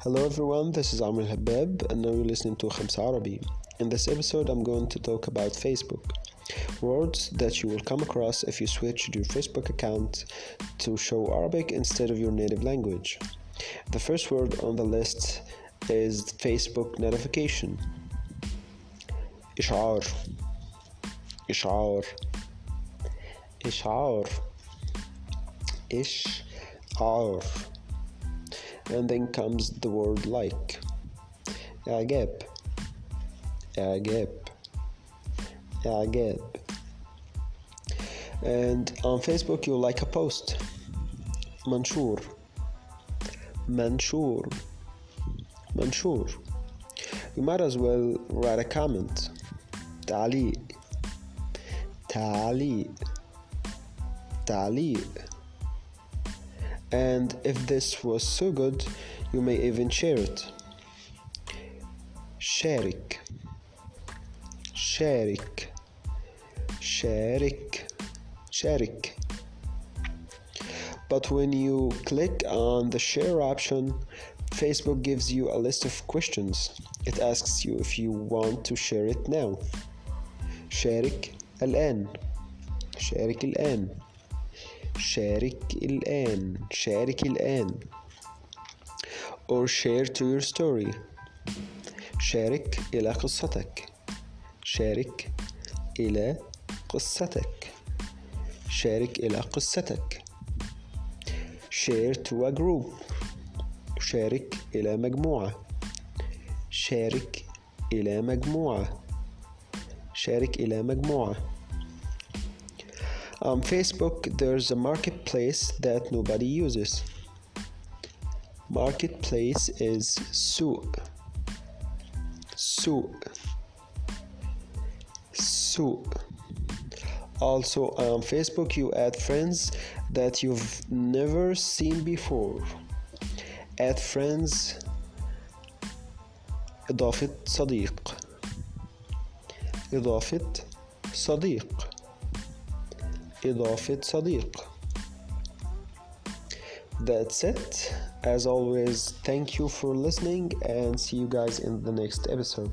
Hello everyone, this is Amr Habab and now you're listening to Khamsa Arabi. In this episode, I'm going to talk about Facebook. Words that you will come across if you switch your Facebook account to show Arabic instead of your native language. The first word on the list is Facebook notification. إشعار إشعار إشعار إشعار and then comes the word like إعجاب إعجاب إعجاب and on Facebook you like a post منشور منشور منشور you might as well write a comment تعليق تعليق تعليق and if this was so good you may even share it شارك شارك شارك شارك but when you click on the share option Facebook gives you a list of questions it asks you if you want to share it now شارك الآن شارك الآن شارك الآن. شارك الآن. Or share to your story. شارك إلى قصتك. شارك إلى قصتك. شارك إلى قصتك. Share to a group. شارك إلى مجموعة. شارك إلى مجموعة. شارك إلى مجموعة. On Facebook, there's a marketplace that nobody uses. Marketplace is سوق سوق سوق Also on Facebook, you add friends that you've never seen before. Add friends إضافة صديق إضافة صديق إضافة صديق That's it. As always, thank you for listening and see you guys in the next episode.